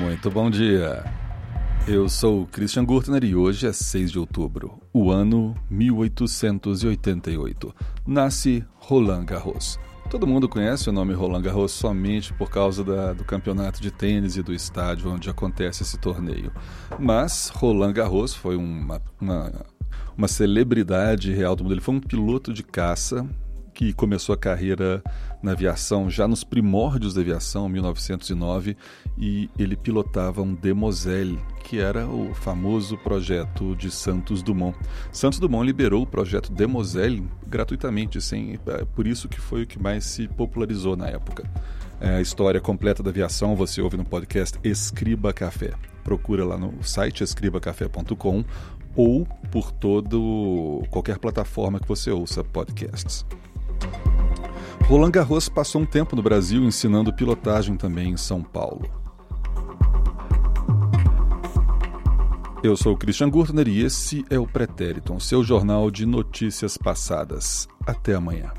Muito bom dia. Eu sou o Christian Gurtner e hoje é 6 de outubro, o ano 1888. Nasce Roland Garros. Todo mundo conhece o nome Roland Garros somente por causa da, do campeonato de tênis e do estádio onde acontece esse torneio. Mas Roland Garros foi uma, uma, uma celebridade real do mundo. Ele foi um piloto de caça que começou a carreira na aviação já nos primórdios da aviação, 1909, e ele pilotava um Demoiselle, que era o famoso projeto de Santos Dumont. Santos Dumont liberou o projeto Demoiselle gratuitamente, sem, é, por isso que foi o que mais se popularizou na época. É, a história completa da aviação você ouve no podcast Escriba Café. Procura lá no site escribacafé.com ou por todo qualquer plataforma que você ouça podcasts. Roland Garros passou um tempo no Brasil ensinando pilotagem também em São Paulo. Eu sou o Christian Gurtner e esse é o Pretérito, seu jornal de notícias passadas. Até amanhã.